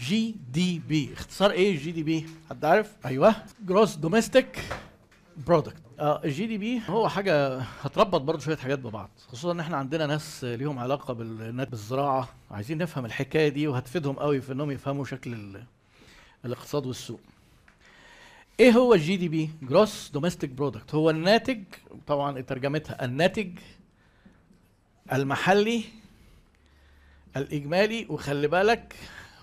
GDP اختصار إيه ال GDP حد عارف؟ أيوه. gross domestic product آه ال GDP هو حاجة هتربط برضه شوية حاجات ببعض خصوصا إن إحنا عندنا ناس ليهم علاقة بالنت بالزراعة عايزين نفهم الحكاية دي وهتفيدهم قوي في إنهم يفهموا شكل ال- الاقتصاد والسوق. إيه هو ال GDP gross domestic product هو الناتج طبعا ترجمتها الناتج المحلي الإجمالي وخلي بالك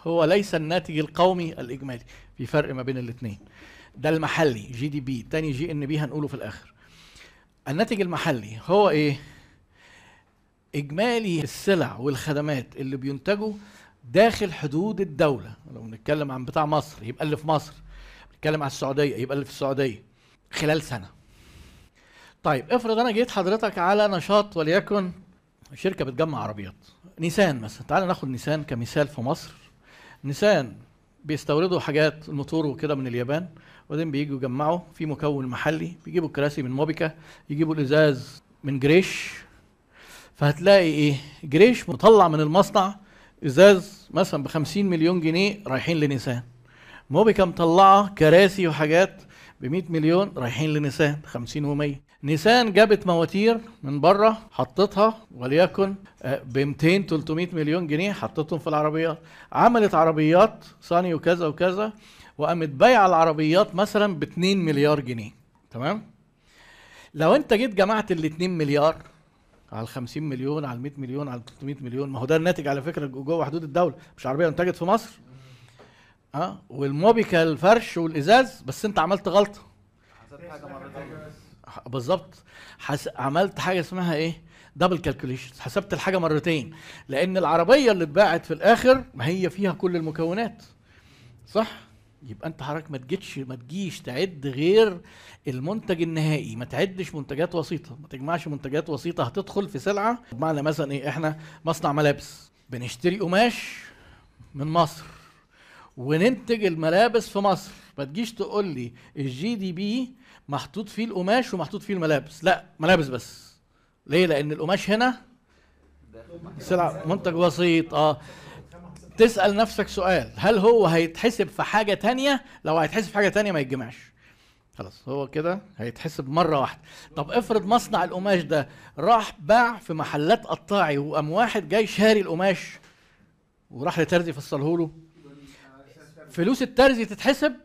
هو ليس الناتج القومي الإجمالي. في فرق ما بين الاثنين ده المحلي GDP تاني GNP هنقوله في الآخر. الناتج المحلي هو إيه؟ إجمالي السلع والخدمات اللي بينتجوا داخل حدود الدولة. لو بنتكلم عن بتاع مصر يبقى اللي في مصر. بنتكلم عن السعودية يبقى اللي في السعودية. خلال سنة. طيب افرض أنا جيت حضرتك على نشاط وليكن شركة بتجمع عربيات. نيسان مثلا. تعال ناخد نيسان كمثال في مصر. نيسان بيستوردوا حاجات الموتور وكده من اليابان وبعدين بييجوا يجمعوا في مكون محلي بيجيبوا الكراسي من موبيكا يجيبوا الإزاز من جريش. فهتلاقي إيه؟ جريش مطلع من المصنع إزاز مثلا ب 50 مليون جنيه رايحين لنيسان. موبيكا مطلعة كراسي وحاجات ب 100 مليون رايحين لنيسان 50 و100 نيسان جابت مواتير من بره حطتها وليكن ب 200 300 مليون جنيه حطتهم في العربيات. عملت عربيات صاني وكذا وكذا وقامت بايعة العربيات مثلا ب 2 مليار جنيه. تمام؟ لو انت جيت جمعت ال 2 مليار على ال 50 مليون على ال 100 مليون على ال 300 مليون ما هو ده الناتج على فكرة جوه حدود الدولة. مش عربية انتجت في مصر. آه؟ والموبيكا الفرش والإزاز بس انت عملت غلطة. ح- بالظبط. حس... عملت حاجة اسمها إيه؟ double calculation حسبت الحاجة مرتين. لأن العربية اللي اتباعت في الآخر ما هي فيها كل المكونات. صح؟ يبقى أنت حضرتك ما تجيش ما تجيش تعد غير المنتج النهائي. ما تعدش منتجات وسيطة. ما تجمعش منتجات وسيطة. هتدخل في سلعة. بمعنى مثلا إيه؟ إحنا مصنع ملابس. بنشتري قماش من مصر. وننتج الملابس في مصر. ما تجيش تقول لي الجي دي بي محطوط فيه القماش ومحطوط فيه الملابس. لا ملابس بس. ليه؟ لأن القماش هنا سلعه منتج وسيط. آه. تسأل نفسك سؤال. هل هو هيتحسب في حاجة تانية؟ لو هيتحسب في حاجة تانية ما يتجمعش. خلاص هو كده هيتحسب مرة واحدة. طب افرض مصنع القماش ده راح باع في محلات قطاعي وقام واحد جاي شاري القماش وراح لترزي فصله له فلوس الترزي تتحسب؟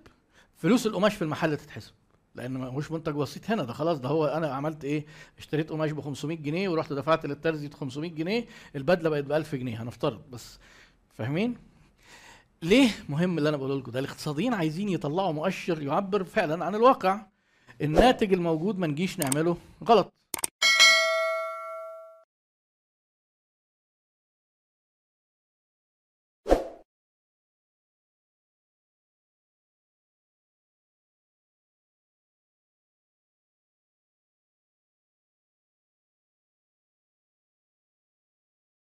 فلوس القماش في المحل تتحسب. لأن ما هوش منتج وسيط هنا ده خلاص ده هو أنا عملت إيه؟ اشتريت قماش ب 500 جنيه ورحت دفعت للترزي 500 جنيه البدلة بقت ب 1000 جنيه هنفترض بس. فاهمين؟ ليه مهم اللي أنا بقوله لكم ده؟ الاقتصاديين عايزين يطلعوا مؤشر يعبر فعلا عن الواقع. الناتج الموجود ما نجيش نعمله غلط.